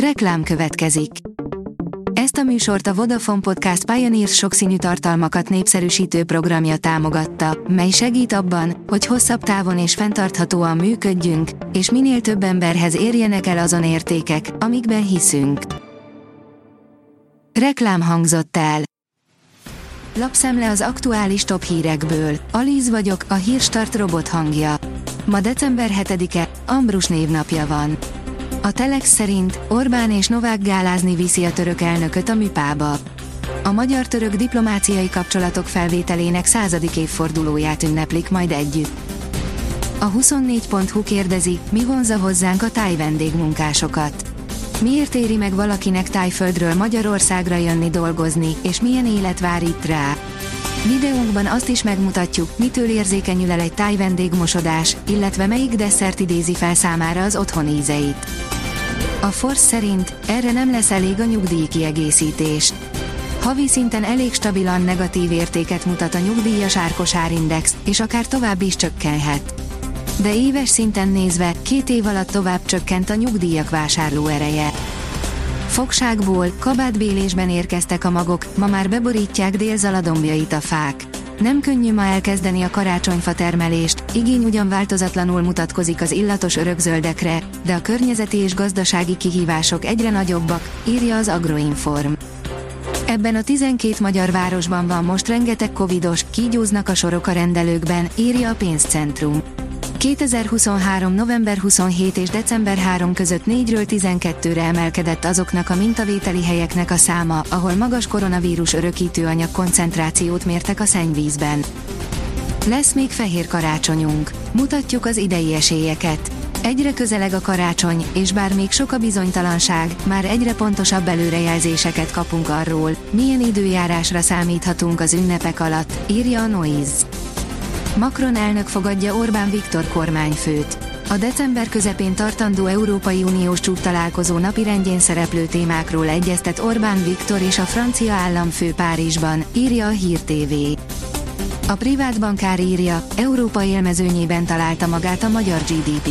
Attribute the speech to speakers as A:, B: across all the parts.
A: Reklám következik. Ezt a műsort a Vodafone Podcast Pioneers sokszínű tartalmakat népszerűsítő programja támogatta, mely segít abban, hogy hosszabb távon és fenntarthatóan működjünk, és minél több emberhez érjenek el azon értékek, amikben hiszünk. Reklám hangzott el. Lapszemle az aktuális top hírekből. Alíz vagyok, a hírstart robot hangja. Ma december 7-e, Ambrus névnapja van. A Telex szerint Orbán és Novák gálázni viszi a török elnököt a műpába. A magyar-török diplomáciai kapcsolatok felvételének századik évfordulóját ünneplik majd együtt. A 24.hu kérdezi, mi vonza hozzánk a táj vendégmunkásokat. Miért éri meg valakinek tájföldről Magyarországra jönni dolgozni, és milyen élet vár itt rá? Videónkban azt is megmutatjuk, mitől érzékenyül el egy táj vendégmosodás, illetve melyik desszert idézi fel számára az otthon ízeit. A Force szerint erre nem lesz elég a nyugdíj kiegészítés. Havi szinten elég stabilan negatív értéket mutat a nyugdíjas árkosárindex, és akár tovább is csökkenhet. De éves szinten nézve, két év alatt tovább csökkent a nyugdíjak vásárló ereje. Fogságból, kabátbélésben érkeztek a magok, ma már beborítják délzaladombjait a fák. Nem könnyű ma elkezdeni a karácsonyfa termelést, igény ugyan változatlanul mutatkozik az illatos örökzöldekre, de a környezeti és gazdasági kihívások egyre nagyobbak, írja az Agroinform. Ebben a 12 magyar városban van most rengeteg covidos, kígyóznak a sorok a rendelőkben, írja a pénzcentrum. 2023. november 27 és december 3 között 4-ről 12-re emelkedett azoknak a mintavételi helyeknek a száma, ahol magas koronavírus örökítőanyag koncentrációt mértek a szennyvízben. Lesz még fehér karácsonyunk. Mutatjuk az idei esélyeket. Egyre közeleg a karácsony, és bár még sok a bizonytalanság, már egyre pontosabb előrejelzéseket kapunk arról, milyen időjárásra számíthatunk az ünnepek alatt, írja a Noise. Macron elnök fogadja Orbán Viktor kormányfőt. A december közepén tartandó Európai Uniós csúcs találkozó napirendjén szereplő témákról egyeztet Orbán Viktor és a francia államfő Párizsban, írja a Hír TV. A privát bankár írja, Európa élmezőnyében találta magát a magyar GDP.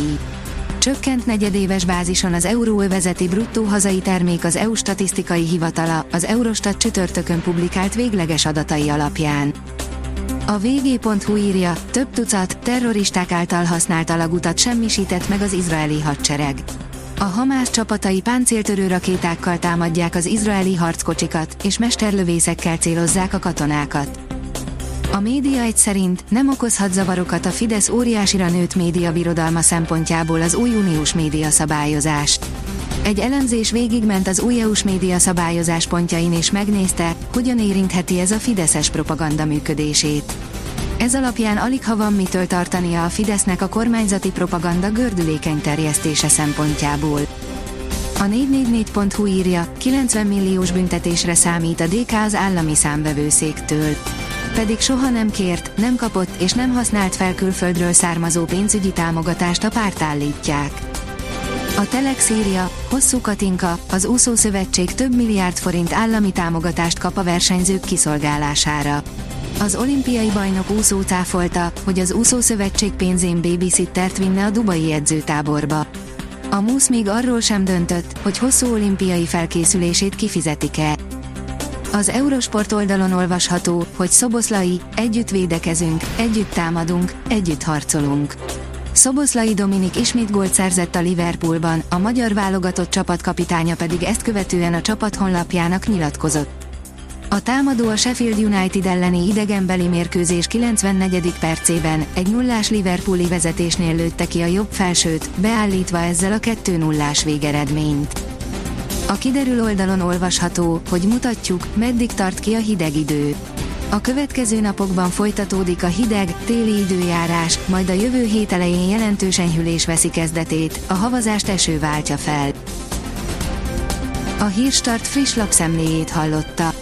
A: Csökkent negyedéves bázison az euróövezeti bruttó hazai termék az EU statisztikai hivatala, az Eurostat csütörtökön publikált végleges adatai alapján. A vg.hu írja, több tucat terroristák által használt alagutat semmisített meg az izraeli hadsereg. A Hamász csapatai páncéltörő rakétákkal támadják az izraeli harckocsikat, és mesterlövészekkel célozzák a katonákat. A média egy szerint nem okozhat zavarokat a Fidesz óriásira nőtt média birodalma szempontjából az új uniós média szabályozás. Egy elemzés végigment az új EU-s média szabályozás pontjain és megnézte, hogyan érintheti ez a fideszes propaganda működését. Ez alapján alig ha van mitől tartania a Fidesznek a kormányzati propaganda gördülékeny terjesztése szempontjából. A 444.hu írja, 90 milliós büntetésre számít a DK az állami számvevőszéktől. Pedig soha nem kért, nem kapott és nem használt fel külföldről származó pénzügyi támogatást a párt állítják. A Telex írja, hosszú Katinka, az úszó szövetség több milliárd forint állami támogatást kap a versenyzők kiszolgálására. Az olimpiai bajnok úszó cáfolta, hogy az úszó szövetség pénzén babysittert vinne a dubai edzőtáborba. A MUSZ még arról sem döntött, hogy hosszú olimpiai felkészülését kifizetik-e. Az Eurosport oldalon olvasható, hogy Szoboszlai, együtt védekezünk, együtt támadunk, együtt harcolunk. Szoboszlai Dominik ismét gólt szerzett a Liverpoolban, a magyar válogatott csapatkapitánya pedig ezt követően a csapat honlapjának nyilatkozott. A támadó a Sheffield United elleni idegenbeli mérkőzés 94. percében egy nullás Liverpooli vezetésnél lőtte ki a jobb felsőt, beállítva ezzel a 2-0-ás végeredményt. A kiderül oldalon olvasható, hogy mutatjuk, meddig tart ki a hideg idő. A következő napokban folytatódik a hideg, téli időjárás, majd a jövő hét elején jelentős enyhülés veszi kezdetét, a havazást eső váltja fel. A Hírstart friss lapszemléjét hallotta.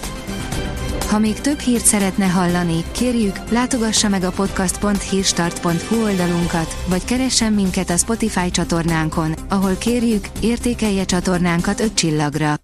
A: Ha még több hírt szeretne hallani, kérjük, látogassa meg a podcast.hírstart.hu oldalunkat, vagy keressen minket a Spotify csatornánkon, ahol kérjük, értékelje csatornánkat 5 csillagra.